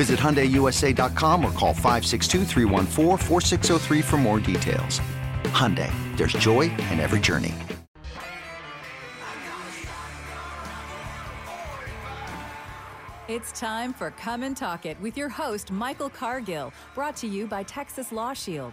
Visit HyundaiUSA.com or call 562 for more details. Hyundai, there's joy in every journey. It's time for Come and Talk It with your host, Michael Cargill, brought to you by Texas Law Shield.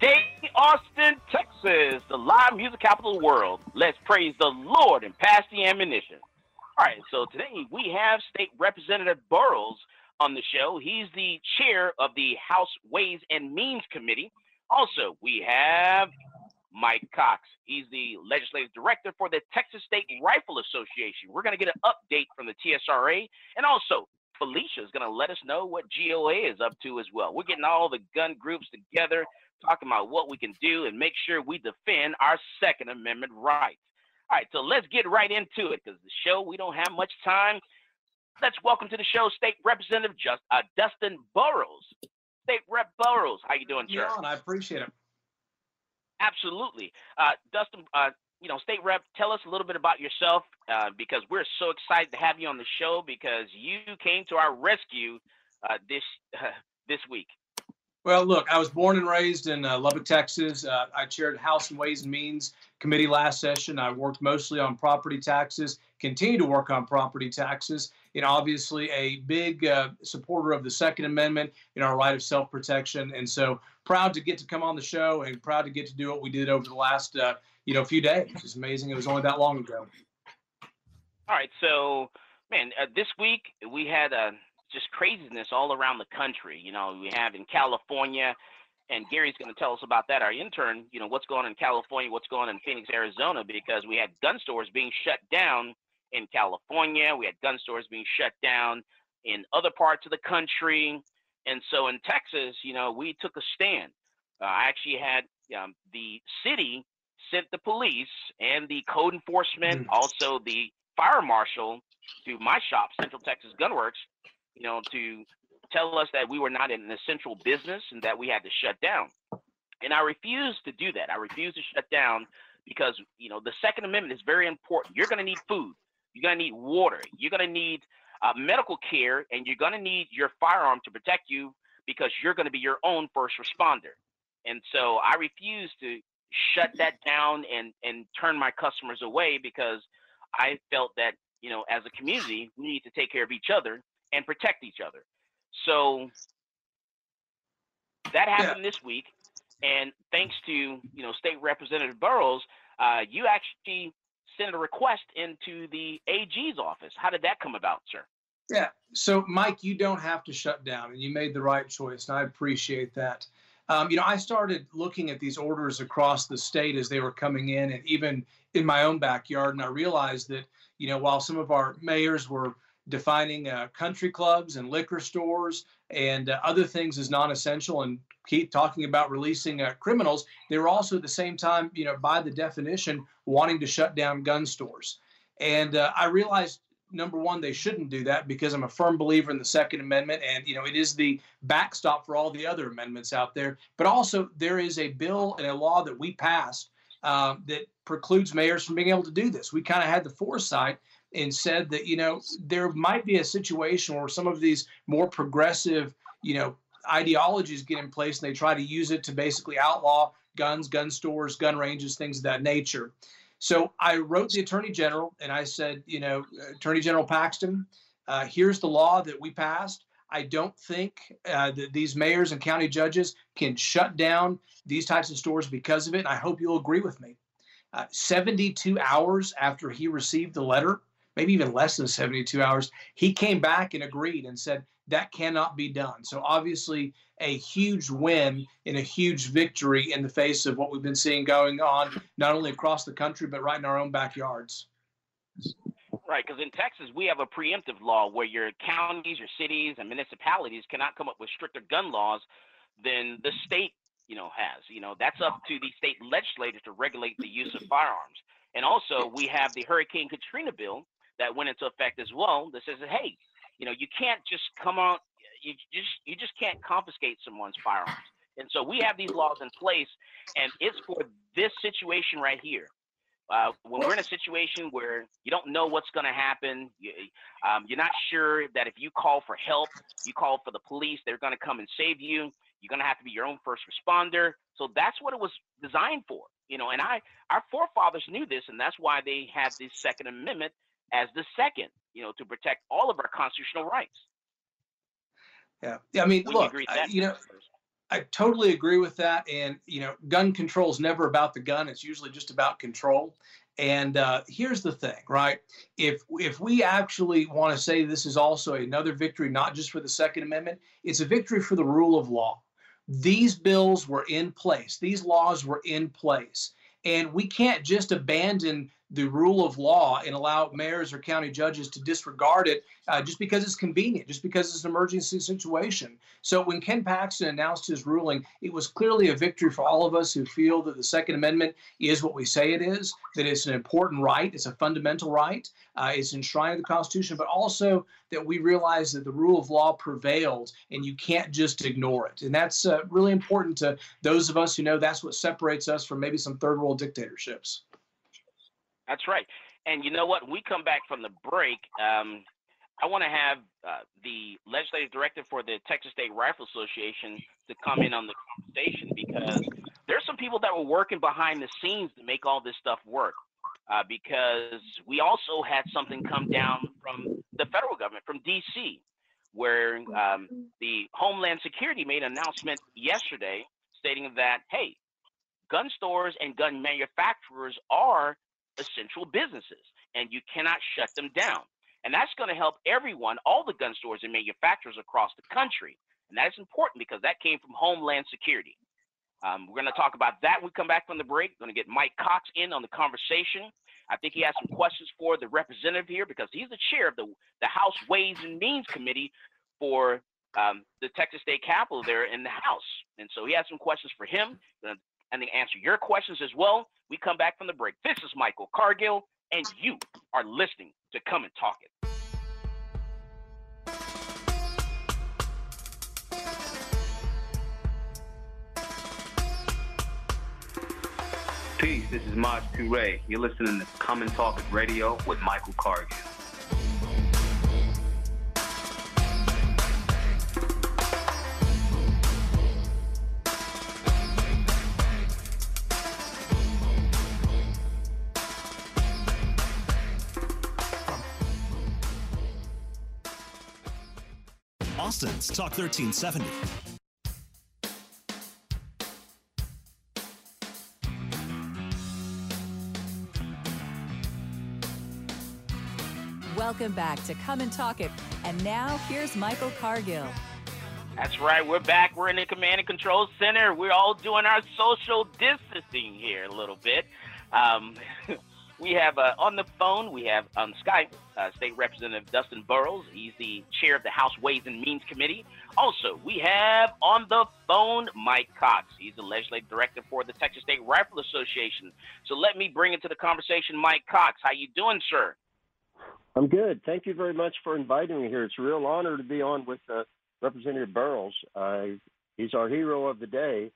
Day, Austin, Texas, the live music capital of the world. Let's praise the Lord and pass the ammunition. All right, so today we have State Representative Burrows on the show. He's the chair of the House Ways and Means Committee. Also, we have Mike Cox. He's the legislative director for the Texas State Rifle Association. We're going to get an update from the TSRA. And also, Felicia is going to let us know what GOA is up to as well. We're getting all the gun groups together, talking about what we can do and make sure we defend our Second Amendment rights. All right, so let's get right into it because the show, we don't have much time. Let's welcome to the show State Representative Just, uh, Dustin Burrows. State Rep Burrows. How you doing, sir? Yeah, I appreciate it. Absolutely. Uh, Dustin, uh, you know, State Rep, tell us a little bit about yourself uh, because we're so excited to have you on the show because you came to our rescue uh, this this week. Well, look, I was born and raised in uh, Lubbock, Texas. Uh, I chaired House and Ways and Means Committee last session. I worked mostly on property taxes, continue to work on property taxes, you know, obviously a big uh, supporter of the Second Amendment, in our right of self-protection, and so proud to get to come on the show and proud to get to do what we did over the last, uh, you know, few days. It's amazing. It was only that long ago. All right, so man, uh, this week we had uh, just craziness all around the country. You know, we have in California, and Gary's going to tell us about that. Our intern, you know, what's going on in California, what's going on in Phoenix, Arizona, because we had gun stores being shut down in California. We had gun stores being shut down in other parts of the country. And so in Texas, you know, we took a stand. Uh, I actually had um, the city sent the police and the code enforcement, mm-hmm. also the fire marshal to my shop, Central Texas Gunworks, you know, to tell us that we were not in an essential business and that we had to shut down. And I refused to do that. I refused to shut down because, you know, the Second Amendment is very important. You're going to need food. You're going to need water. You're going to need uh, medical care, and you're going to need your firearm to protect you because you're going to be your own first responder. And so I refused to shut that down and and turn my customers away because I felt that you know as a community we need to take care of each other and protect each other. So that happened yeah. this week, and thanks to you know State Representative Burrows, uh, you actually sent a request into the AG's office. How did that come about, sir? Yeah. So, Mike, you don't have to shut down, and you made the right choice, and I appreciate that. Um, you know, I started looking at these orders across the state as they were coming in, and even in my own backyard, and I realized that, you know, while some of our mayors were defining uh, country clubs and liquor stores and uh, other things as non-essential and keep talking about releasing uh, criminals they were also at the same time you know by the definition wanting to shut down gun stores and uh, i realized number one, they shouldn't do that because I'm a firm believer in the Second Amendment, and you know it is the backstop for all the other amendments out there. But also, there is a bill and a law that we passed um, that precludes mayors from being able to do this. We kind of had the foresight and said that you know there might be a situation where some of these more progressive, you know, ideologies get in place and they try to use it to basically outlaw guns, gun stores, gun ranges, things of that nature. So I wrote the attorney general and I said, you know, Attorney General Paxton, uh, here's the law that we passed. I don't think uh, that these mayors and county judges can shut down these types of stores because of it. And I hope you'll agree with me. Uh, 72 hours after he received the letter, maybe even less than 72 hours, he came back and agreed and said that cannot be done. So obviously, a huge win and a huge victory in the face of what we've been seeing going on not only across the country but right in our own backyards. Right, because in Texas we have a preemptive law where your counties, your cities, and municipalities cannot come up with stricter gun laws than the state, you know, has. You know, that's up to the state legislators to regulate the use of firearms. And also, we have the Hurricane Katrina bill that went into effect as well that says, hey, you know, you can't just come on, you just you just can't confiscate someone's firearms. And so we have these laws in place, and it's for this situation right here. Uh, when we're in a situation where you don't know what's going to happen, you, um, you're not sure that if you call for help, you call for the police, they're going to come and save you. You're going to have to be your own first responder. So that's what it was designed for, you know. And I, our forefathers knew this, and that's why they had the Second Amendment as the second, you know, to protect all of our constitutional rights. Yeah, yeah. I mean, Would look, you, I, you know, I totally agree with that. And you know, gun control is never about the gun; it's usually just about control. And uh, here's the thing, right? If if we actually want to say this is also another victory, not just for the Second Amendment, it's a victory for the rule of law. These bills were in place; these laws were in place, and we can't just abandon the rule of law and allow mayors or county judges to disregard it uh, just because it's convenient, just because it's an emergency situation. So when Ken Paxton announced his ruling, it was clearly a victory for all of us who feel that the Second Amendment is what we say it is, that it's an important right, it's a fundamental right, uh, it's enshrined in the Constitution, but also that we realize that the rule of law prevails and you can't just ignore it. And that's uh, really important to those of us who know that's what separates us from maybe some third world dictatorships. That's right. And you know what? We come back from the break, um, I want to have uh, the legislative director for the Texas State Rifle Association to come in on the conversation because there's some people that were working behind the scenes to make all this stuff work. Uh, because we also had something come down from the federal government, from D.C., where um, the Homeland Security made an announcement yesterday stating that, hey, gun stores and gun manufacturers are essential businesses, and you cannot shut them down. And that's going to help everyone, all the gun stores and manufacturers across the country. And that's important because that came from Homeland Security. Um, we're going to talk about that when we come back from the break. We're going to get Mike Cox in on the conversation. I think he has some questions for the representative here because he's the chair of the, the House Ways and Means Committee for um, the Texas State Capitol there in the House. And so he has some questions for him and they answer your questions as well. We come back from the break. This is Michael Cargill, and you are listening to Come and Talk It. Peace, this is Maj Toure. You're listening to Come and Talk It Radio with Michael Cargill. Austin's Talk 1370. Welcome back to Come and Talk It. And now here's Michael Cargill. That's right. We're back. We're in the Command and Control Center. We're all doing our social distancing here a little bit. Um, We have uh, on the phone, we have on Skype, uh, State Representative Dustin Burrows. He's the chair of the House Ways and Means Committee. Also, we have on the phone Mike Cox. He's the legislative director for the Texas State Rifle Association. So let me bring into the conversation Mike Cox. How you doing, sir? I'm good. Thank you very much for inviting me here. It's a real honor to be on with uh, Representative Burrows. Uh, he's our hero of the day.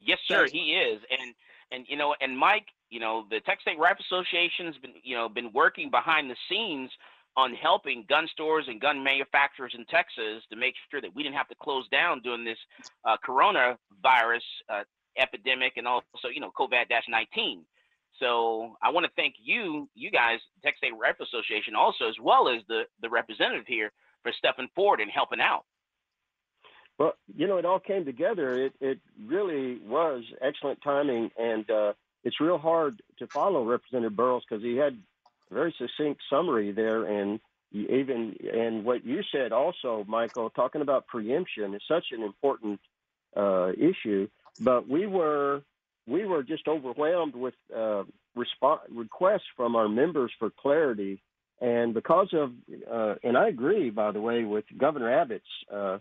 Yes, sir, he is. And and you know, and Mike, you know, the Texas State Rifle Association has been, you know, been working behind the scenes on helping gun stores and gun manufacturers in Texas to make sure that we didn't have to close down during this uh, coronavirus uh, epidemic and also, you know, COVID-19. So I want to thank you, you guys, Texas State Rifle Association, also as well as the the representative here for stepping forward and helping out. Well, you know, it all came together. It it really was excellent timing, and uh, it's real hard to follow Representative Burrows because he had a very succinct summary there, and even and what you said also, Michael, talking about preemption is such an important uh, issue. But we were we were just overwhelmed with uh, response requests from our members for clarity, and because of uh, and I agree, by the way, with Governor Abbott's uh,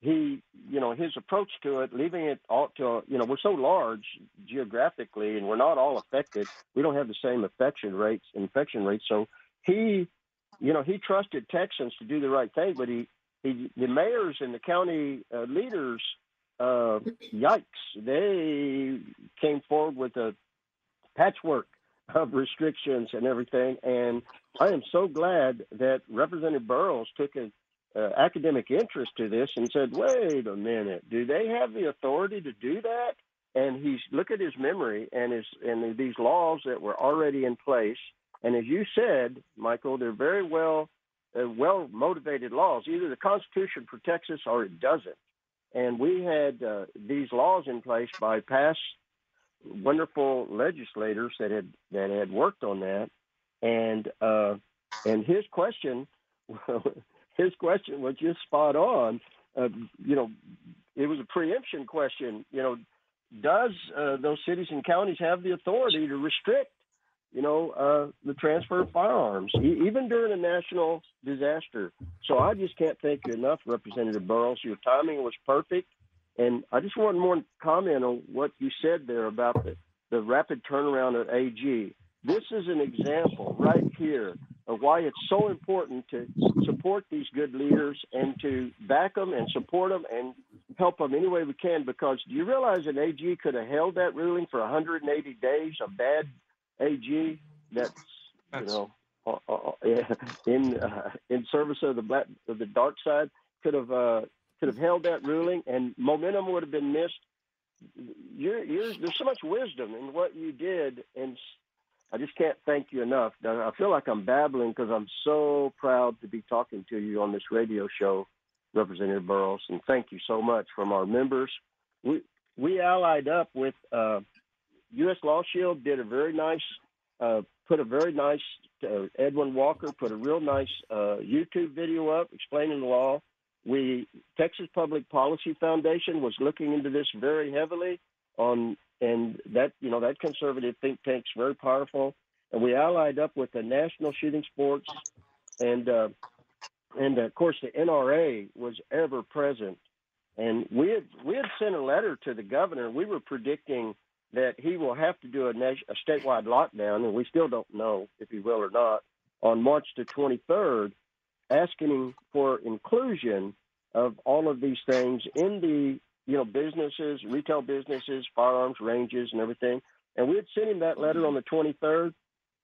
he, you know, his approach to it, leaving it all to, you know, we're so large geographically and we're not all affected. We don't have the same infection rates, infection rates. So he, you know, he trusted Texans to do the right thing, but he, he the mayors and the county uh, leaders, uh, yikes, they came forward with a patchwork of restrictions and everything. And I am so glad that Representative Burrows took a uh, academic interest to this and said, "Wait a minute, do they have the authority to do that?" And he's look at his memory and his and these laws that were already in place. And as you said, Michael, they're very well uh, well motivated laws. Either the Constitution protects us or it doesn't. And we had uh, these laws in place by past wonderful legislators that had that had worked on that. And uh, and his question his question was just spot on. Uh, you know, it was a preemption question. You know, does uh, those cities and counties have the authority to restrict, you know, uh, the transfer of firearms, e- even during a national disaster? So I just can't thank you enough, Representative Burrows. Your timing was perfect. And I just want more comment on what you said there about the, the rapid turnaround at AG. This is an example right here of why it's so important to support these good leaders and to back them and support them and help them any way we can. Because do you realize an AG could have held that ruling for 180 days? A bad AG that's, that's... you know uh, uh, uh in uh, in service of the black of the dark side could have uh, could have held that ruling and momentum would have been missed. You're, you're, there's so much wisdom in what you did and I just can't thank you enough. I feel like I'm babbling because I'm so proud to be talking to you on this radio show, Representative Burrows, and thank you so much from our members. We we allied up with uh, U.S. Law Shield, did a very nice, uh, put a very nice. Uh, Edwin Walker put a real nice uh, YouTube video up explaining the law. We Texas Public Policy Foundation was looking into this very heavily on and that you know that conservative think tank's very powerful. And we allied up with the National Shooting Sports, and uh, and of course the NRA was ever present. And we had we had sent a letter to the governor. We were predicting that he will have to do a, a statewide lockdown, and we still don't know if he will or not on March the 23rd, asking for inclusion of all of these things in the you know, businesses, retail businesses, firearms ranges, and everything. And we had sent him that letter on the 23rd,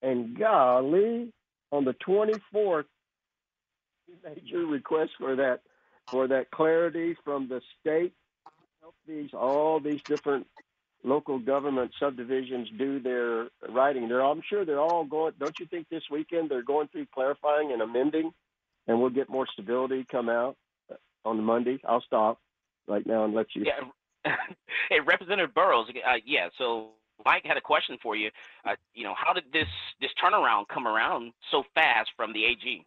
and golly, on the 24th, he made your request for that for that clarity from the state. Help these all these different local government subdivisions do their writing. They're I'm sure they're all going. Don't you think this weekend they're going through clarifying and amending, and we'll get more stability come out uh, on the Monday. I'll stop right now and let you. Yeah. hey, Representative Burrows. Uh, yeah. So Mike had a question for you. Uh, you know, how did this this turnaround come around so fast from the AG?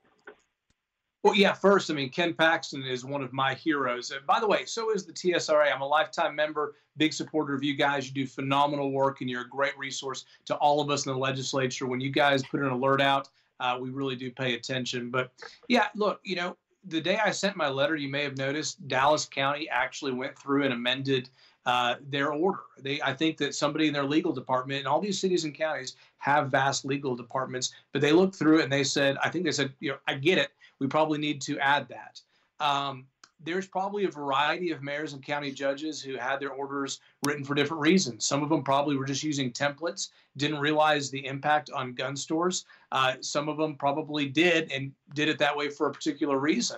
Well, yeah. First, I mean, Ken Paxton is one of my heroes. Uh, by the way, so is the TSRA. I'm a lifetime member, big supporter of you guys. You do phenomenal work, and you're a great resource to all of us in the legislature. When you guys put an alert out, uh, we really do pay attention. But yeah, look, you know, the day I sent my letter, you may have noticed Dallas County actually went through and amended uh, their order. They, I think that somebody in their legal department, and all these cities and counties have vast legal departments, but they looked through it and they said, I think they said, you know, I get it. We probably need to add that. Um, there's probably a variety of mayors and county judges who had their orders written for different reasons. Some of them probably were just using templates, didn't realize the impact on gun stores. Uh, some of them probably did and did it that way for a particular reason.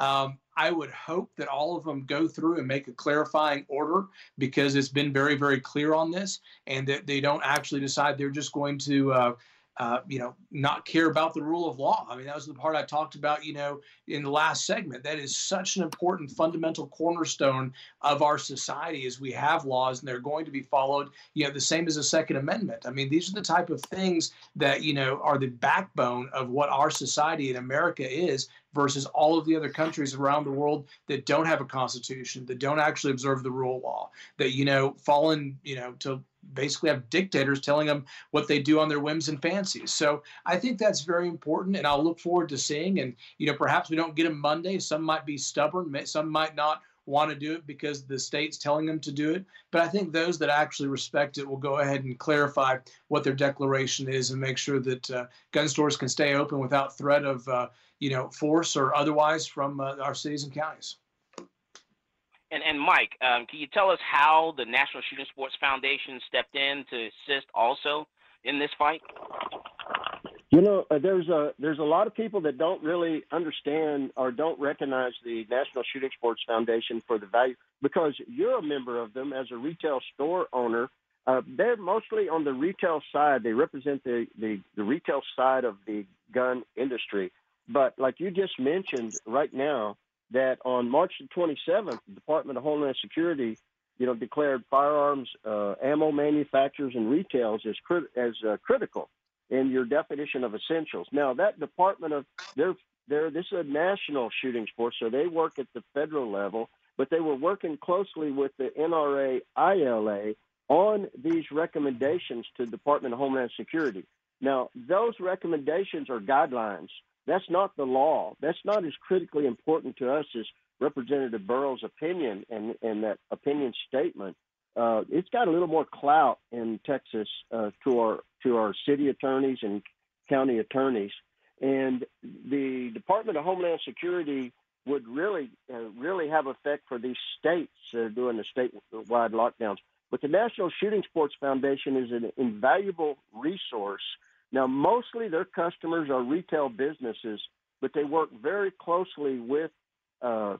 Um, I would hope that all of them go through and make a clarifying order because it's been very, very clear on this, and that they don't actually decide they're just going to. Uh, uh, you know, not care about the rule of law. I mean, that was the part I talked about, you know, in the last segment. That is such an important fundamental cornerstone of our society is we have laws and they're going to be followed, you know, the same as the Second Amendment. I mean, these are the type of things that, you know, are the backbone of what our society in America is versus all of the other countries around the world that don't have a constitution, that don't actually observe the rule of law, that, you know, fall in, you know, to basically have dictators telling them what they do on their whims and fancies. So I think that's very important, and I'll look forward to seeing. And you know, perhaps we don't get them Monday. Some might be stubborn. Some might not want to do it because the state's telling them to do it. But I think those that actually respect it will go ahead and clarify what their declaration is and make sure that uh, gun stores can stay open without threat of uh, you know force or otherwise from uh, our cities and counties. And and Mike, um, can you tell us how the National Shooting Sports Foundation stepped in to assist also in this fight? You know, uh, there's a there's a lot of people that don't really understand or don't recognize the National Shooting Sports Foundation for the value because you're a member of them as a retail store owner. Uh, they're mostly on the retail side. They represent the, the, the retail side of the gun industry. But like you just mentioned right now, that on March the 27th, the Department of Homeland Security, you know, declared firearms, uh, ammo manufacturers, and retails as crit- as uh, critical in your definition of essentials. Now, that Department of they're they're this is a national shooting sport, so they work at the federal level, but they were working closely with the NRA ILA on these recommendations to the Department of Homeland Security. Now, those recommendations are guidelines that's not the law. That's not as critically important to us as Representative Burrows' opinion and, and that opinion statement. Uh, it's got a little more clout in Texas uh, to our to our city attorneys and county attorneys, and the Department of Homeland Security would really uh, really have effect for these states that are doing the statewide lockdowns. But the National Shooting Sports Foundation is an invaluable resource now, mostly their customers are retail businesses, but they work very closely with uh,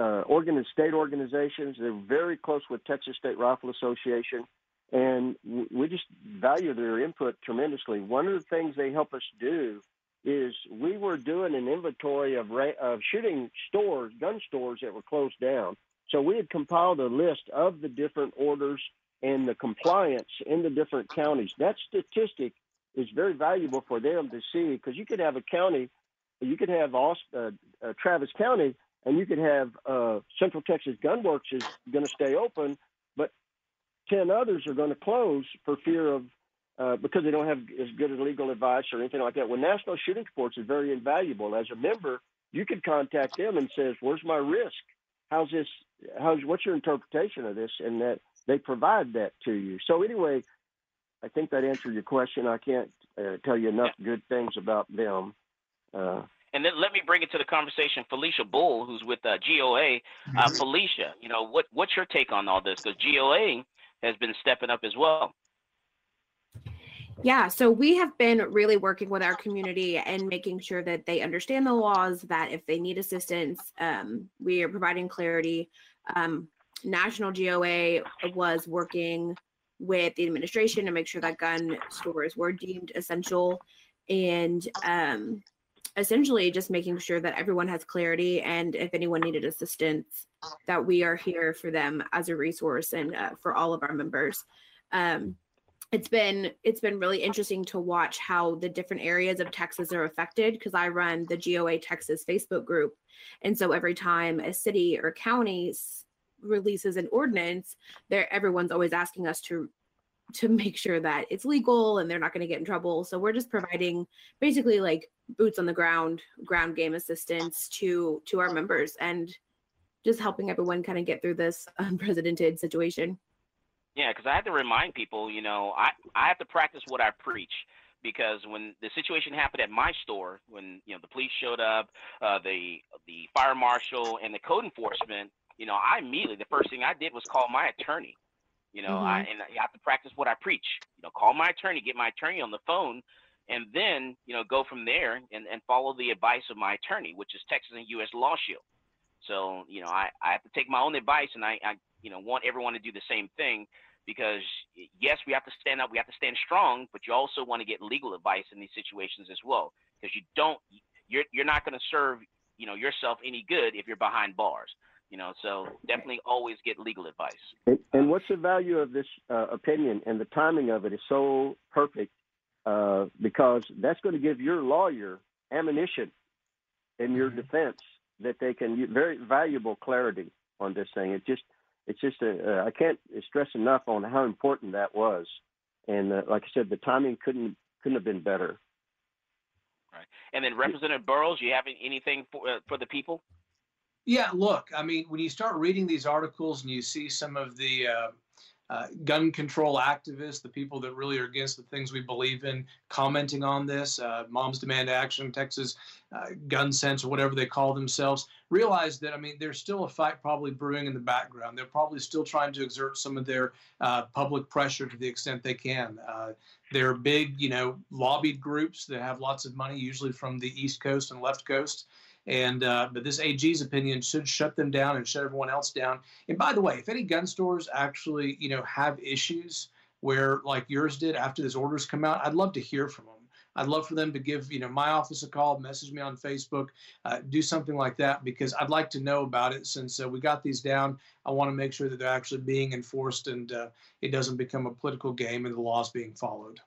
uh, organ state organizations. They're very close with Texas State Rifle Association, and we just value their input tremendously. One of the things they help us do is we were doing an inventory of, of shooting stores, gun stores that were closed down. So we had compiled a list of the different orders and the compliance in the different counties. That statistic is very valuable for them to see because you could have a county, you could have Austin, uh, uh, Travis County, and you could have uh, Central Texas Gunworks is going to stay open, but ten others are going to close for fear of uh, because they don't have as good a legal advice or anything like that. Well, National Shooting Sports is very invaluable. As a member, you could contact them and says, "Where's my risk? How's this? How's what's your interpretation of this?" And that they provide that to you. So anyway, I think that answered your question. I can't uh, tell you enough yeah. good things about them. Uh, and then let me bring it to the conversation, Felicia Bull, who's with uh, GOA. Uh, mm-hmm. Felicia, you know what? What's your take on all this? Because GOA has been stepping up as well. Yeah, so we have been really working with our community and making sure that they understand the laws. That if they need assistance, um, we are providing clarity. Um, National GOA was working with the administration to make sure that gun stores were deemed essential and um, essentially just making sure that everyone has clarity and if anyone needed assistance that we are here for them as a resource and uh, for all of our members. Um, it's been it's been really interesting to watch how the different areas of texas are affected because i run the goa texas facebook group. And so every time a city or county releases an ordinance there everyone's always asking us to to make sure that it's legal and they're not going to get in trouble so we're just providing basically like boots on the ground ground game assistance to to our members and just helping everyone kind of get through this unprecedented situation. Yeah, because I have to remind people, you know, I, I have to practice what I preach because when the situation happened at my store, when you know the police showed up, uh, the the fire marshal and the code enforcement, you know, I immediately the first thing I did was call my attorney. You know, mm-hmm. I and I have to practice what I preach. You know, call my attorney, get my attorney on the phone, and then you know go from there and, and follow the advice of my attorney, which is Texas and U.S. Law Shield. So you know, I, I have to take my own advice, and I, I you know want everyone to do the same thing because yes, we have to stand up, we have to stand strong, but you also want to get legal advice in these situations as well because you don't you're you're not going to serve you know yourself any good if you're behind bars. You know, so definitely always get legal advice. And, and what's the value of this uh, opinion and the timing of it is so perfect uh, because that's going to give your lawyer ammunition in your mm-hmm. defense that they can very valuable clarity on this thing. It just it's just a, uh, I can't stress enough on how important that was. And uh, like I said, the timing couldn't couldn't have been better. Right. And then Representative Burrows, you have anything for uh, for the people? Yeah, look, I mean, when you start reading these articles and you see some of the uh, uh, gun control activists, the people that really are against the things we believe in, commenting on this. Uh, Moms Demand Action, Texas uh, Gun Sense, or whatever they call themselves, realize that, I mean, there's still a fight probably brewing in the background. They're probably still trying to exert some of their uh, public pressure to the extent they can. Uh, they're big, you know, lobbied groups that have lots of money, usually from the East Coast and left coast. And uh, but this AG's opinion should shut them down and shut everyone else down. And by the way, if any gun stores actually you know have issues where like yours did after this orders come out, I'd love to hear from them. I'd love for them to give you know my office a call, message me on Facebook, uh, do something like that because I'd like to know about it. Since uh, we got these down, I want to make sure that they're actually being enforced and uh, it doesn't become a political game and the laws being followed.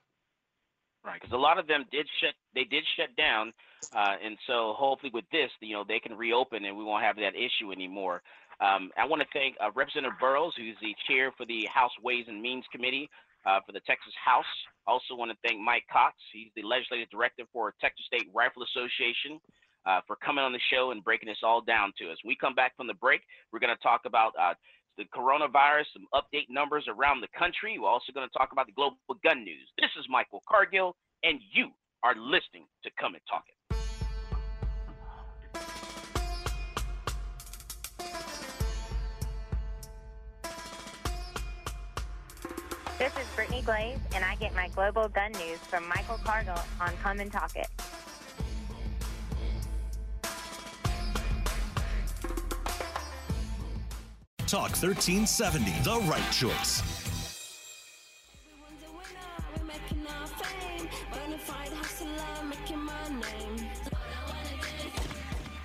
Right, because a lot of them did shut. They did shut down, uh, and so hopefully with this, you know, they can reopen and we won't have that issue anymore. Um, I want to thank uh, Representative Burrows, who's the chair for the House Ways and Means Committee uh, for the Texas House. Also want to thank Mike Cox. He's the legislative director for Texas State Rifle Association. Uh, for coming on the show and breaking this all down to us. we come back from the break, we're going to talk about uh, the coronavirus, some update numbers around the country. We're also going to talk about the global gun news. This is Michael Cargill, and you are listening to Come and Talk It. This is Brittany Glaze, and I get my global gun news from Michael Cargill on Come and Talk It. Talk 1370, the right choice.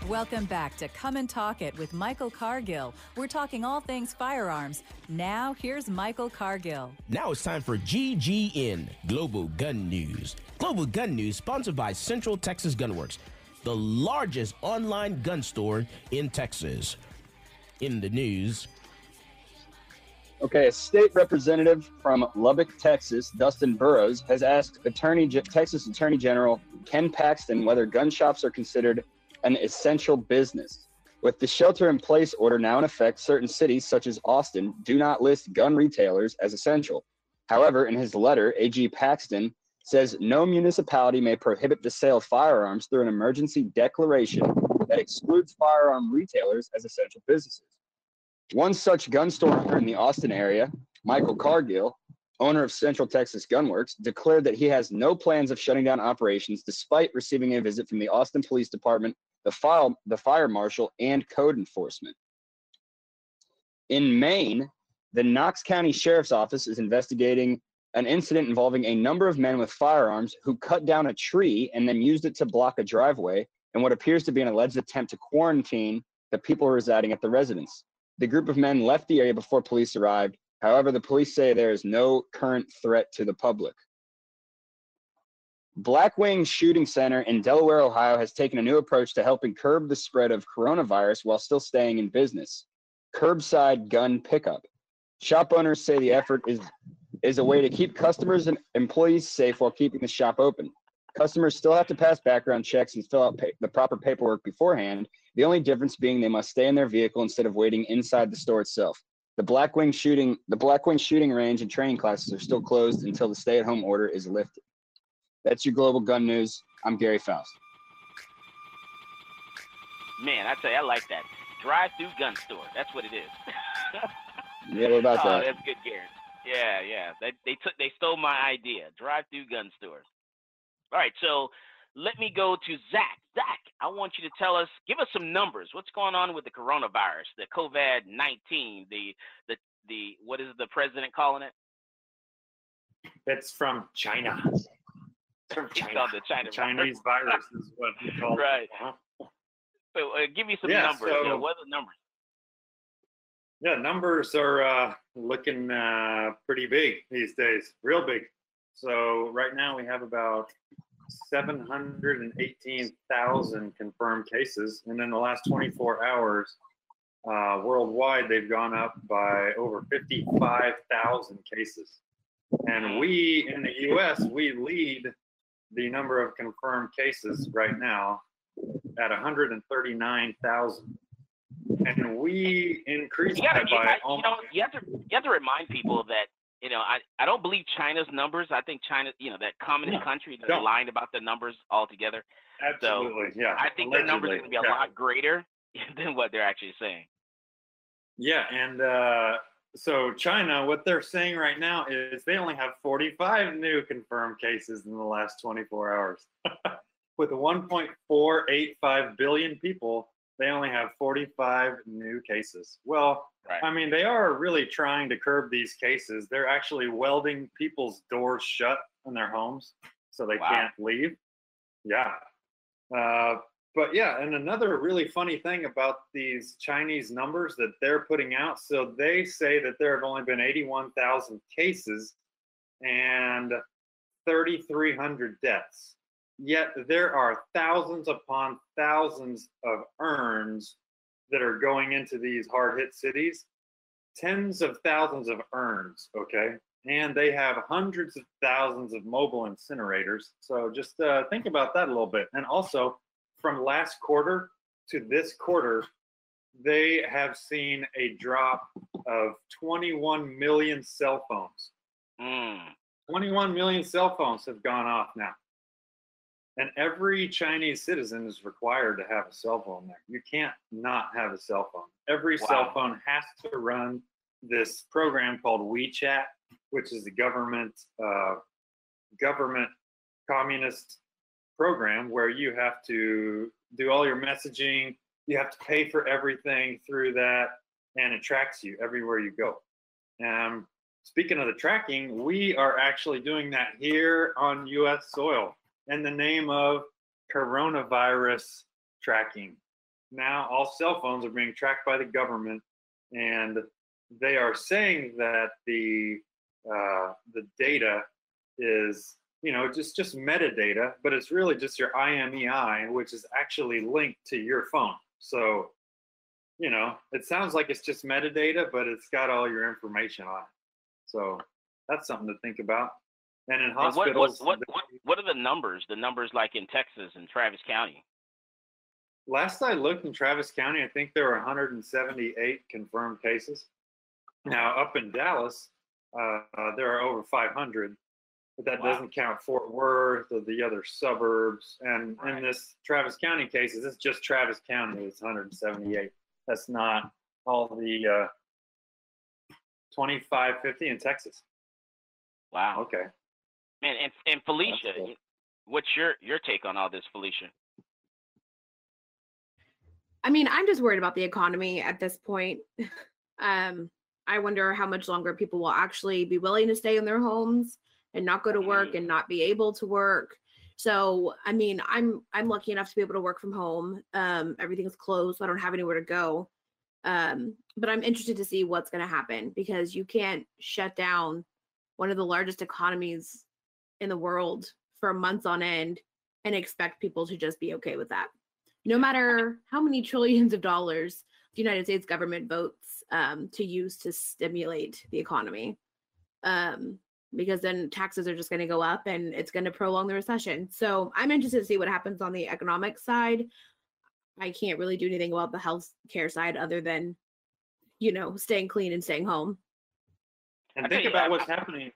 Welcome back to Come and Talk It with Michael Cargill. We're talking all things firearms. Now, here's Michael Cargill. Now it's time for GGN, Global Gun News. Global Gun News, sponsored by Central Texas Gunworks, the largest online gun store in Texas. In the news, Okay, a state representative from Lubbock, Texas, Dustin Burrows, has asked Attorney Texas Attorney General Ken Paxton whether gun shops are considered an essential business. With the shelter in place order now in effect, certain cities, such as Austin, do not list gun retailers as essential. However, in his letter, AG Paxton says no municipality may prohibit the sale of firearms through an emergency declaration that excludes firearm retailers as essential businesses. One such gun store owner in the Austin area, Michael Cargill, owner of Central Texas Gunworks, declared that he has no plans of shutting down operations despite receiving a visit from the Austin Police Department, the file, the fire marshal, and code enforcement. In Maine, the Knox County Sheriff's Office is investigating an incident involving a number of men with firearms who cut down a tree and then used it to block a driveway in what appears to be an alleged attempt to quarantine the people residing at the residence. The group of men left the area before police arrived. However, the police say there is no current threat to the public. Blackwing Shooting Center in Delaware, Ohio has taken a new approach to helping curb the spread of coronavirus while still staying in business. Curbside gun pickup. Shop owners say the effort is, is a way to keep customers and employees safe while keeping the shop open. Customers still have to pass background checks and fill out the proper paperwork beforehand. The only difference being they must stay in their vehicle instead of waiting inside the store itself. The Blackwing shooting the Blackwing shooting range and training classes are still closed until the stay-at-home order is lifted. That's your global gun news. I'm Gary Faust. Man, I tell you, I like that. Drive-through gun store. That's what it is. Yeah, what about oh, that? that's good, Gary. Yeah, yeah. They they took they stole my idea. Drive-through gun stores. All right, so let me go to Zach. Zach, I want you to tell us, give us some numbers. What's going on with the coronavirus, the COVID nineteen, the the the what is the president calling it? It's from China. From China. it China Chinese virus is what he called Right. it. Huh? So uh, give me some Yeah, numbers. so- Uh, what are the numbers? Yeah, numbers are uh, looking uh, pretty big these days, real big. So right now we have about 718,000 confirmed cases, and in the last 24 hours, uh, worldwide they've gone up by over 55,000 cases. And we in the U.S. we lead the number of confirmed cases right now at 139,000. And we increased You gotta, that you, by I, you know, you have to you have to remind people that you know I, I don't believe China's numbers. I think China, you know, that communist No, country, they're don't. lying about the numbers altogether. Absolutely, so yeah, I think their numbers are going to be a yeah. lot greater than what they're actually saying. Yeah, and uh, so China, what they're saying right now is they only have 45 new confirmed cases in the last 24 hours. With 1.485 billion people, they only have 45 new cases. Well, Right. I mean, they are really trying to curb these cases. They're actually welding people's doors shut in their homes so they Wow. can't leave. Yeah. Uh, but yeah, and another really funny thing about these Chinese numbers that they're putting out so they say that there have only been 81,000 cases and 3,300 deaths. Yet there are thousands upon thousands of urns that are going into these hard hit cities. Tens of thousands of urns, okay? And they have hundreds of thousands of mobile incinerators. So just uh, think about that a little bit. And also, from last quarter to this quarter, they have seen a drop of 21 million cell phones. Mm. 21 million cell phones have gone off now. And every Chinese citizen is required to have a cell phone there. You can't not have a cell phone. Every cell phone has to run this program called WeChat, which is the government uh, government communist program where you have to do all your messaging. You have to pay for everything through that, and it tracks you everywhere you go. Um, speaking of the tracking, we are actually doing that here on U.S. soil in the name of coronavirus tracking. Now, all cell phones are being tracked by the government, and they are saying that the uh, the data is you know just just metadata, but it's really just your IMEI, which is actually linked to your phone. So, you know, it sounds like it's just metadata, but it's got all your information on it. So that's something to think about. And in And what, what hospitals, what what are the numbers? The numbers like in Texas and Travis County. last I looked in Travis County, I think there were 178 confirmed cases. Now, up in Dallas, uh, uh, there are over 500, but that Wow. doesn't count Fort Worth or the other suburbs. And Right. in this Travis County cases, it's just Travis County is 178. That's not all the uh, 25, 50 in Texas. Wow. Okay. Man, and and Felicia, cool. what's your your take on all this, Felicia? I mean, I'm just worried about the economy at this point. Um, I wonder how much longer people will actually be willing to stay in their homes and not go to work and not be able to work. So, I mean, I'm I'm lucky enough to be able to work from home. Um, everything's closed, so I don't have anywhere to go. Um, but I'm interested to see what's going to happen because you can't shut down one of the largest economies in the world for months on end and expect people to just be okay with that no matter how many trillions of dollars the United States government votes um, to use to stimulate the economy. Um, because then taxes are just going to go up and it's going to prolong the recession. So I'm interested to see what happens on the economic side. I can't really do anything about the health care side other than, you know, staying clean and staying home. And think about what's happening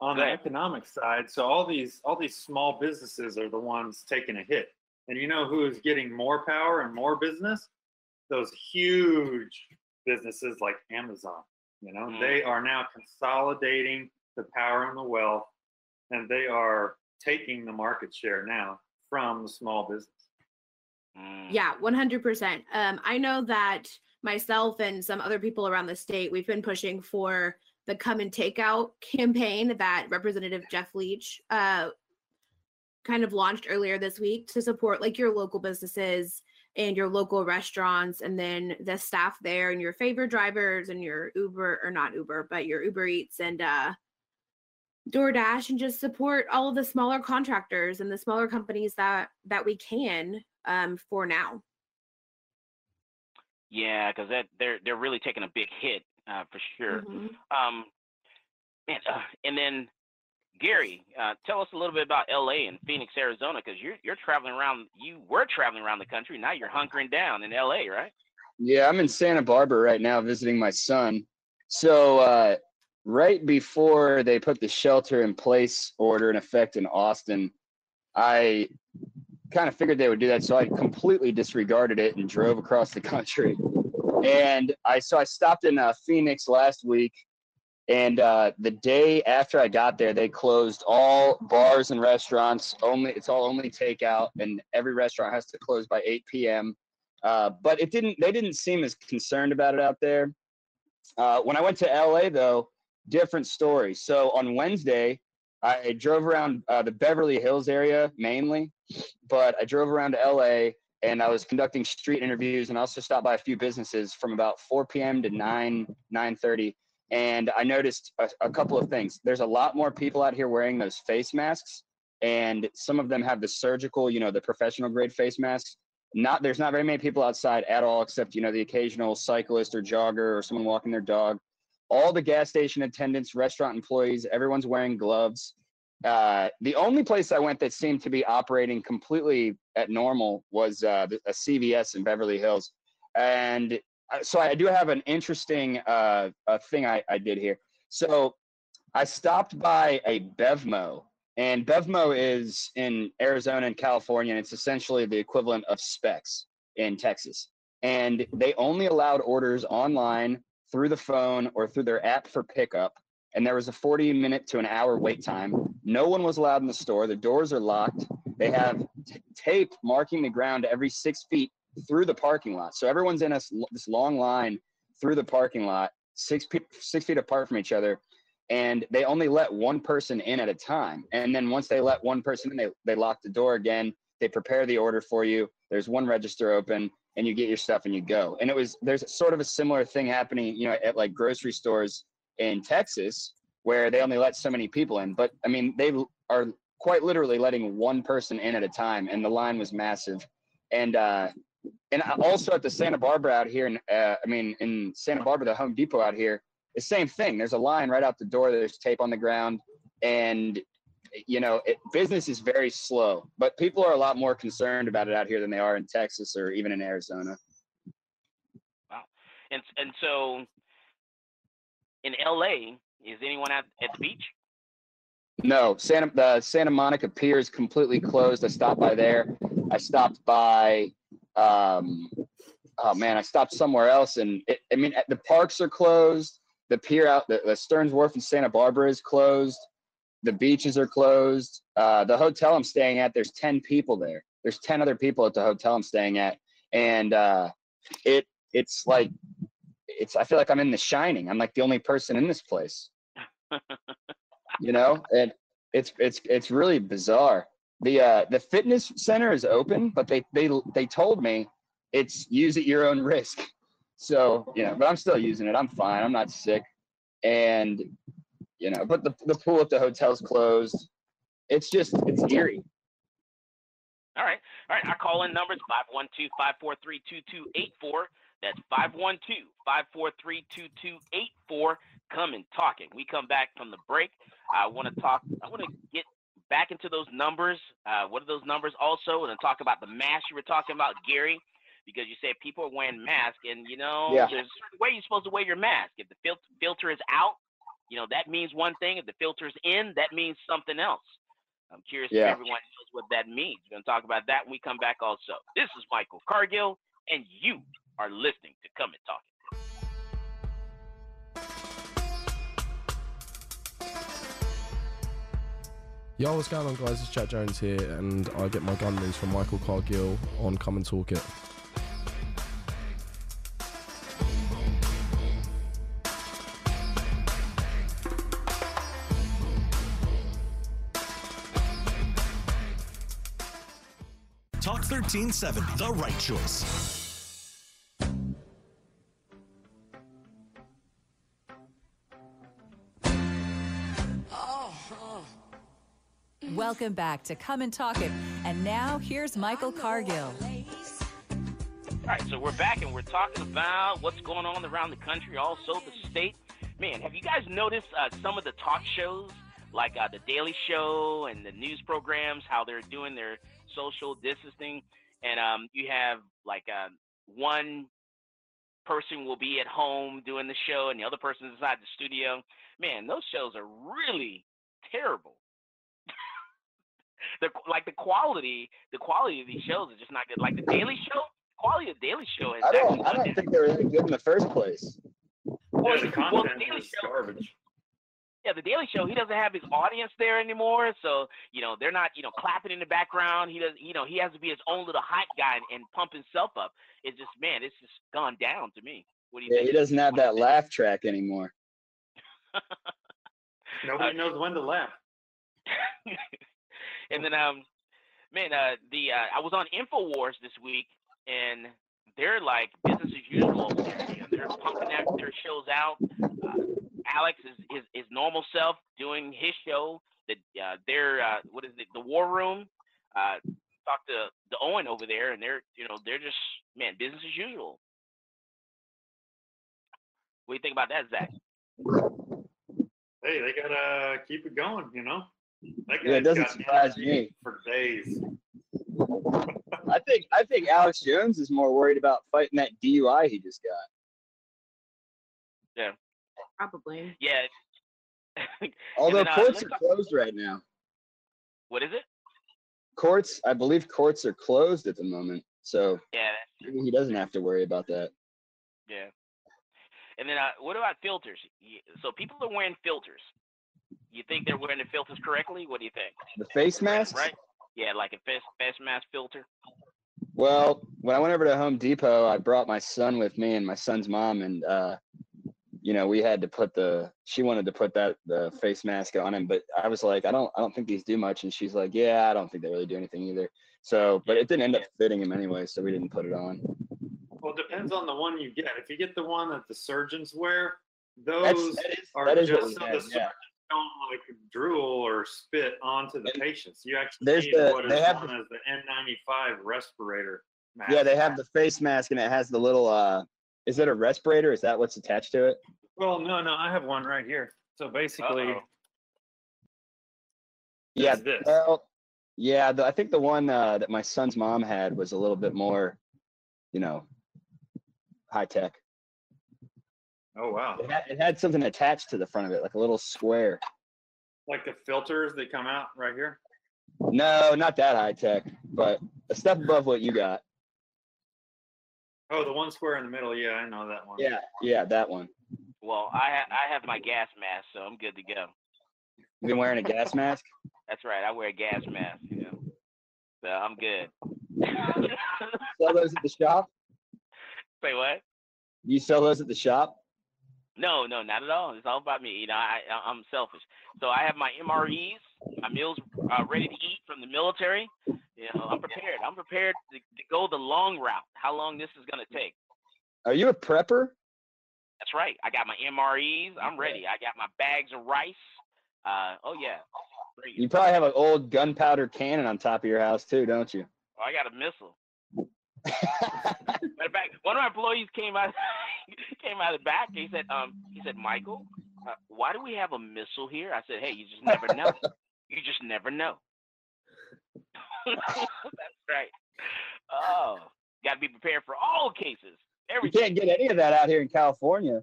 on the economic side. So all these all these small businesses are the ones taking a hit. And you know who is getting more power and more business? Those huge businesses like Amazon. You know, Mm. they are now consolidating the power and the wealth, and they are taking the market share now from the small business. Mm. Yeah, 100%. Um, I know that myself and some other people around the state, we've been pushing for the come and take out campaign that Representative Jeff Leach uh, kind of launched earlier this week to support like your local businesses and your local restaurants and then the staff there and your favorite drivers and your Uber or not Uber, but your Uber Eats and uh DoorDash and just support all of the smaller contractors and the smaller companies that that we can um for now. Yeah, because that they're they're really taking a big hit uh, for sure. Mhm. Um, and uh, and then Gary, uh, tell us a little bit about L.A. and Phoenix, Arizona, because you're you're traveling around. You were traveling around the country. Now you're hunkering down in L.A. Right? Yeah, I'm in Santa Barbara right now visiting my son. So, uh, right before they put the shelter in place order in effect in Austin, I kind of figured they would do that. So I completely disregarded it and drove across the country. And I so I stopped in uh, Phoenix last week, and uh, the day after I got there, they closed all bars and restaurants. Only it's all only takeout, and every restaurant has to close by 8 p.m. Uh, but it didn't. They didn't seem as concerned about it out there. Uh, when I went to LA, though, different story. So on Wednesday, I drove around uh, the Beverly Hills area mainly, but I drove around to LA and I was conducting street interviews and I also stopped by a few businesses from about 4 p.m. to 9 9:30. And I noticed a, a couple of things. There's a lot more people out here wearing those face masks, and some of them have the surgical, you know, the professional grade face masks not there's not very many people outside at all except you know the occasional cyclist or jogger or someone walking their dog all the gas station attendants restaurant employees everyone's wearing gloves uh, the only place i went that seemed to be operating completely at normal was uh, a cvs in beverly hills and uh, so i do have an interesting uh, uh, thing I, I did here so i stopped by a bevmo and Bevmo is in Arizona and California, and it's essentially the equivalent of Spec's in Texas. And they only allowed orders online through the phone or through their app for pickup. And there was a 40 minute to an hour wait time. No one was allowed in the store. The doors are locked. They have t- tape marking the ground every six feet through the parking lot. So everyone's in a, this long line through the parking lot, six, pe- six feet apart from each other and they only let one person in at a time. And then once they let one person in, they, they lock the door again. They prepare the order for you. There's one register open, and you get your stuff and you go. And it was there's sort of a similar thing happening, you know, at like grocery stores in Texas where they only let so many people in. But I mean, they are quite literally letting one person in at a time, and the line was massive. And uh, and also at the Santa Barbara out here, in, uh, I mean, in Santa Barbara, the Home Depot out here, the same thing. There's a line right out the door. There's tape on the ground, and you know, it, business is very slow. But people are a lot more concerned about it out here than they are in Texas or even in Arizona. Wow. And and so in L.A. is anyone at at the beach? No, Santa the Santa Monica Pier is completely closed. I stopped by there. I stopped by. Um, oh man, I stopped somewhere else, and it, I mean the parks are closed. The pier out, the, the Stearns Wharf in Santa Barbara is closed. The beaches are closed. Uh, the hotel I'm staying at, there's ten people there. There's ten other people at the hotel I'm staying at, and uh, it it's like it's. I feel like I'm in The Shining. I'm like the only person in this place you know and it's it's it's really bizarre the uh the fitness center is open but they they they told me it's use at your own risk so you know but i'm still using it i'm fine i'm not sick and you know but the, the pool at the hotel's closed it's just it's eerie All right. All right. Our call in number is 512 543 2284. That's 512 543 2284. Come and Talk It. We come back from the break. I want to talk. I want to get back into those numbers. Uh, what are those numbers also? And then talk about the mask you were talking about, Gary, because you said people are wearing masks, and you know, Yeah. there's a certain way you're supposed to wear your mask. If the fil- filter is out, you know, that means one thing. If the filter's in, that means something else. I'm curious Yeah. if everyone knows what that means. We're going to talk about that when we come back also. This is Michael Cargill, and you are listening to Come and Talk. Yo, what's going on, guys? It's Chat Jones here, and I get my gun news from Michael Cargill on Come and Talk It. Talk 1370, the right choice. Welcome back to Come and Talk It. And now here's Michael Cargill. All right, so we're back and we're talking about what's going on around the country, also the state. Man, have you guys noticed uh, some of the talk shows, like uh, the Daily Show and the news programs, how they're doing their social distancing? And um, you have like uh, one person will be at home doing the show, and the other person is inside the studio. Man, those shows are really terrible. The like the quality, the quality of these shows is just not good. Like the Daily Show, quality of the Daily Show is I actually don't. I don't think they were any good in the first place. well, Yeah, the well, the Daily is Show, garbage. yeah, the Daily Show. He doesn't have his audience there anymore, so you know they're not, you know, clapping in the background. He does, you know, he has to be his own little hype guy and, and pump himself up. It's just, man, it's just gone down to me. What do you Yeah, think? he doesn't have that laugh track anymore. Nobody uh, knows when to laugh. and then, um, man, uh, the uh, I was on Infowars this week, and they're like business as usual. they're pumping their, their shows out. Uh, Alex is his, his normal self doing his show. The uh, their uh, what is it? The War Room. Uh, talked to the Owen over there, and they're you know they're just man business as usual. What do you think about that, Zach? Hey, they gotta keep it going, you know. That Yeah, it doesn't surprise me. for days. I think. I think Alex Jones is more worried about fighting that DUI he just got. Yeah, Probably. yeah. Although then, uh, courts let's are talk- closed right now. What is it? Courts, I believe, courts are closed at the moment, so Yeah, he doesn't have to worry about that. Yeah. And then, uh, what about filters? So people are wearing filters. You think they're wearing the filters correctly? What do you think? The face mask, Right? Yeah, like a face, face mask filter. Well, when I went over to Home Depot, I brought my son with me and my son's mom, and uh, you know, we had to put the. She wanted to put that the face mask on him, but I was like, I don't, I don't think these do much, and she's like, Yeah, I don't think they really do anything either. So, but it didn't end up fitting him anyway, so we didn't put it on. Well, it depends on the one you get. If you get the one that the surgeons wear, those That's- that is- are that is what just we so the surgeons yeah. Don't like drool or spit onto the patients. You actually there's need the- what is they have known as the N95 respirator mask. Yeah, they have the face mask, and it has the little. uh Is it a respirator? Is that what's attached to it? Well, no, no, I have one right here. So basically, Uh-oh. Yeah. This. Well, yeah. The, I think the one uh, that my son's mom had was a little bit more, you know, high tech. Oh wow, It had, it had something attached to the front of it, like a little square. like the filters that come out right here. No, not that high tech, but a step above what you got. Oh, the one square in the middle. Yeah, I know that one. Yeah, yeah, that one. Well, I ha- I have my gas mask, so I'm good to go. You've been wearing a gas mask? That's right. I wear a gas mask. You know, so I'm good. Sell those at the shop? Say what? You sell those at the shop? No, no, not at all. It's all about me. You know, I, I'm selfish. So I have my MREs, my meals uh, ready to eat from the military. You know, I'm prepared. I'm prepared to, to go the long route. How long this is gonna take? Are you a prepper? That's right. I got my MREs. I'm ready. I got my bags of rice. Uh, oh yeah. You probably have an old gunpowder cannon on top of your house too, don't you? Oh, I got a missile. Matter of fact, one of my employees came out came out of the back. He said, um, he said, Michael, uh, why do we have a missile here? I said, hey, you just never know. you just never know. That's right. Oh, got to be prepared for all cases. You Everything. can't get any of that out here in California.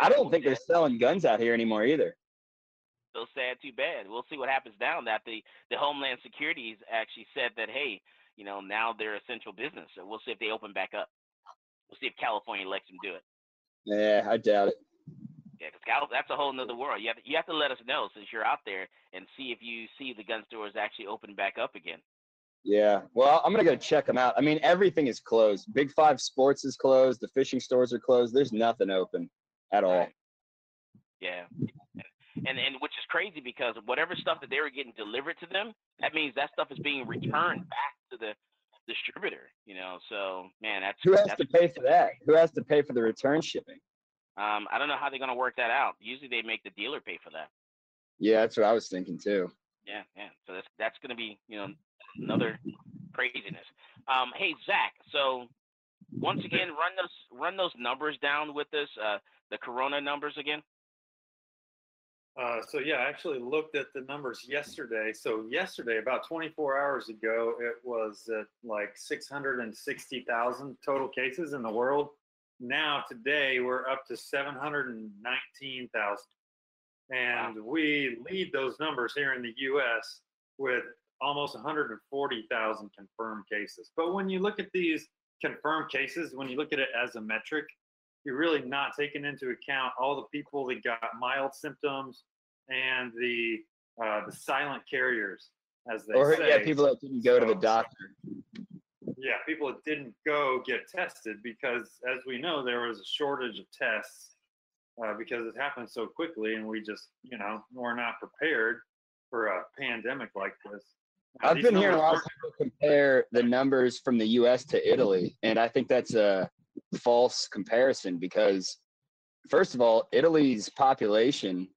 I don't think they're selling guns out here anymore either. So sad, too bad. We'll see what happens now that the the Homeland Security's actually said that hey, you know, now they're essential business. So we'll see if they open back up. We'll see if California lets them do it. Yeah, I doubt it. Yeah, because that's a whole nother world. You have to, you have to let us know since you're out there and see if you see the gun stores actually open back up again. Yeah. Well, I'm gonna go check them out. I mean, everything is closed. Big Five Sports is closed. The fishing stores are closed. There's nothing open at all. Right. Yeah. And and which is crazy because whatever stuff that they were getting delivered to them, that means that stuff is being returned back to the distributor. You know, so man, that's Who has that's to pay for that? Who has to pay for the return shipping? Um, I don't know how they're gonna work that out. Usually they make the dealer pay for that. Yeah, that's what I was thinking too. Yeah, yeah. So that's that's gonna be you know another craziness. Um, hey Zach, so once again run those run those numbers down with us. Uh, the Corona numbers again. Uh, so yeah, I actually looked at the numbers yesterday. So yesterday, about 24 hours ago, it was at like 660,000 total cases in the world. Now today, we're up to 719,000, and we lead those numbers here in the U.S. with almost 140,000 confirmed cases. But when you look at these confirmed cases, when you look at it as a metric, you're really not taking into account all the people that got mild symptoms and the uh, the silent carriers, as they Or say. yeah, people that didn't go to the doctor. Yeah, people that didn't go get tested because, as we know, there was a shortage of tests uh, because it happened so quickly, and we just, you know, we're not prepared for a pandemic like this. I've these been hearing a lot of people compare the numbers from the U.S. to Italy, and I think that's a false comparison because, first of all, Italy's population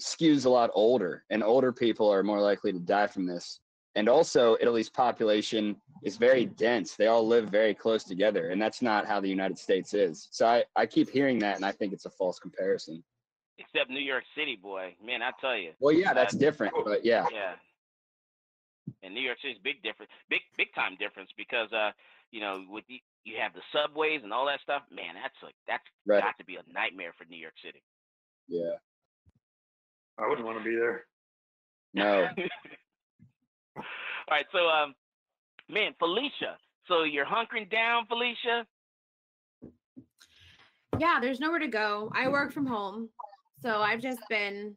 skews a lot older, and older people are more likely to die from this. And also, Italy's population is very dense. They all live very close together, and that's not how the United States is. So I, I keep hearing that, and I think it's a false comparison. Except New York City, boy, man, I tell you. Well, yeah, that's Uh, different, but yeah. Yeah. And New York City's big difference, big big time difference because uh, you know, with the, you have the subways and all that stuff. Man, that's like that's Right. got to be a nightmare for New York City. Yeah. I wouldn't want to be there. No. All right, so um, man, Felicia. So you're hunkering down, Felicia. Yeah, there's nowhere to go. I work from home, so I've just been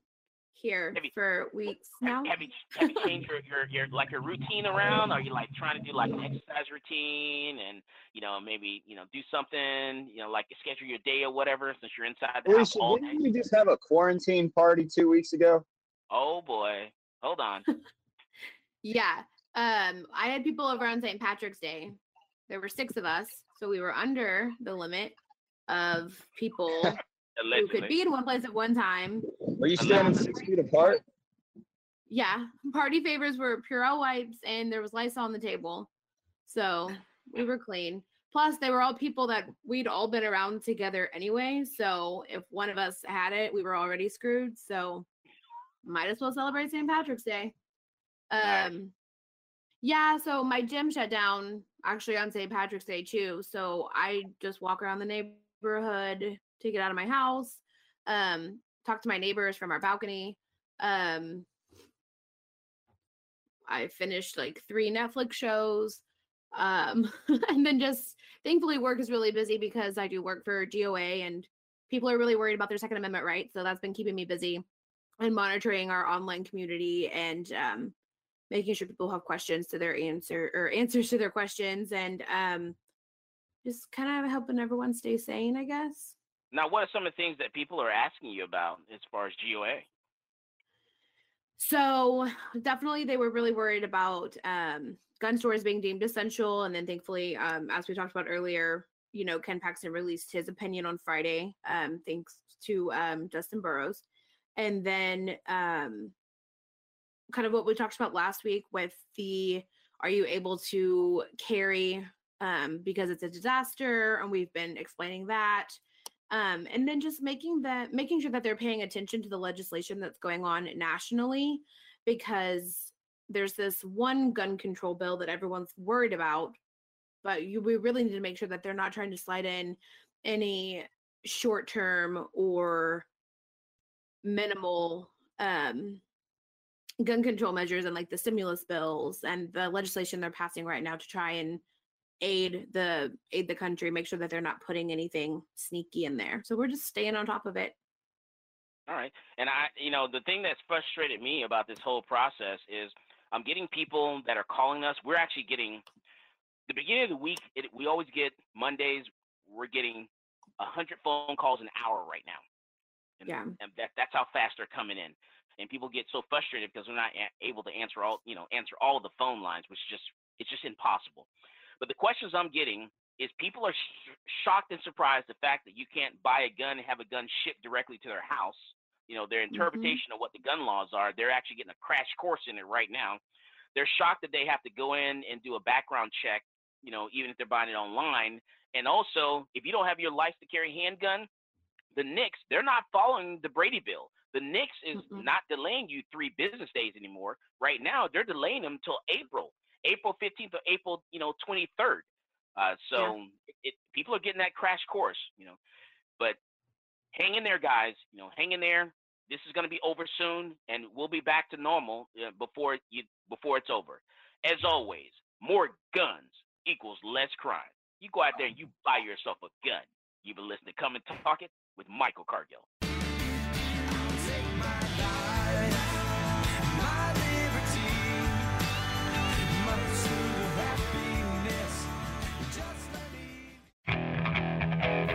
here for weeks now. Have you have you changed your, your your like your routine around? Are you like trying to do like an exercise routine and you know maybe you know do something you know like schedule your day or whatever since you're inside the house all didn't you just have a quarantine party two weeks ago? Oh boy, hold on. Yeah. Um, I had people over on St. Patrick's Day. There were six of us, so we were under the limit of people who could be in one place at one time. Were you standing six feet apart? Yeah, party favors were Purell wipes and there was Lysol on the table. So we were clean. Plus, they were all people that we'd all been around together anyway. So if one of us had it, we were already screwed. So might as well celebrate St. Patrick's Day. Um, yeah, so my gym shut down actually on St. Patrick's Day too. So I just walk around the neighborhood take it out of my house, um, talk to my neighbors from our balcony. Um, I finished like three Netflix shows. Um, and then just thankfully work is really busy because I do work for GOA and people are really worried about their Second Amendment rights. So that's been keeping me busy and monitoring our online community and um, making sure people have questions to their answer or answers to their questions and um, just kind of helping everyone stay sane, I guess. Now, what are some of the things that people are asking you about as far as GOA? So definitely they were really worried about um, gun stores being deemed essential. And then thankfully, um, as we talked about earlier, you know, Ken Paxton released his opinion on Friday, um, thanks to um, Dustin Burrows. And then um, kind of what we talked about last week with the are you able to carry um, because it's a disaster? And we've been explaining that. Um, and then just making that making sure that they're paying attention to the legislation that's going on nationally because there's this one gun control bill that everyone's worried about but you, we really need to make sure that they're not trying to slide in any short term or minimal um, gun control measures and like the stimulus bills and the legislation they're passing right now to try and aid the aid the country make sure that they're not putting anything sneaky in there. So we're just staying on top of it. All right. And i you know the thing that's frustrated me about this whole process is i'm getting people that are calling us. We're actually getting the beginning of the week it, we always get mondays we're getting 100 phone calls an hour right now. And, yeah. and that, that's how fast they're coming in. And people get so frustrated because they're not a- able to answer all you know answer all of the phone lines which is just it's just impossible but the questions i'm getting is people are sh- shocked and surprised the fact that you can't buy a gun and have a gun shipped directly to their house. You know their mm-hmm. interpretation of what the gun laws are they're actually getting a crash course in it right now. They're shocked that they have to go in and do a background check you know even if they're buying it online. And also if you don't have your license to carry handgun the NICS, they're not following the Brady bill. The NICS is not delaying you three business days anymore. Right now, they're delaying them until April, April 15th or April, you know, 23rd. Uh, so it, it, people are getting that crash course, you know. But hang in there, guys. You know, hang in there. This is going to be over soon, and we'll be back to normal uh, before you before it's over. As always, more guns equals less crime. You go out there and you buy yourself a gun. You've been listening to Come and Talk It with Michael Cargill.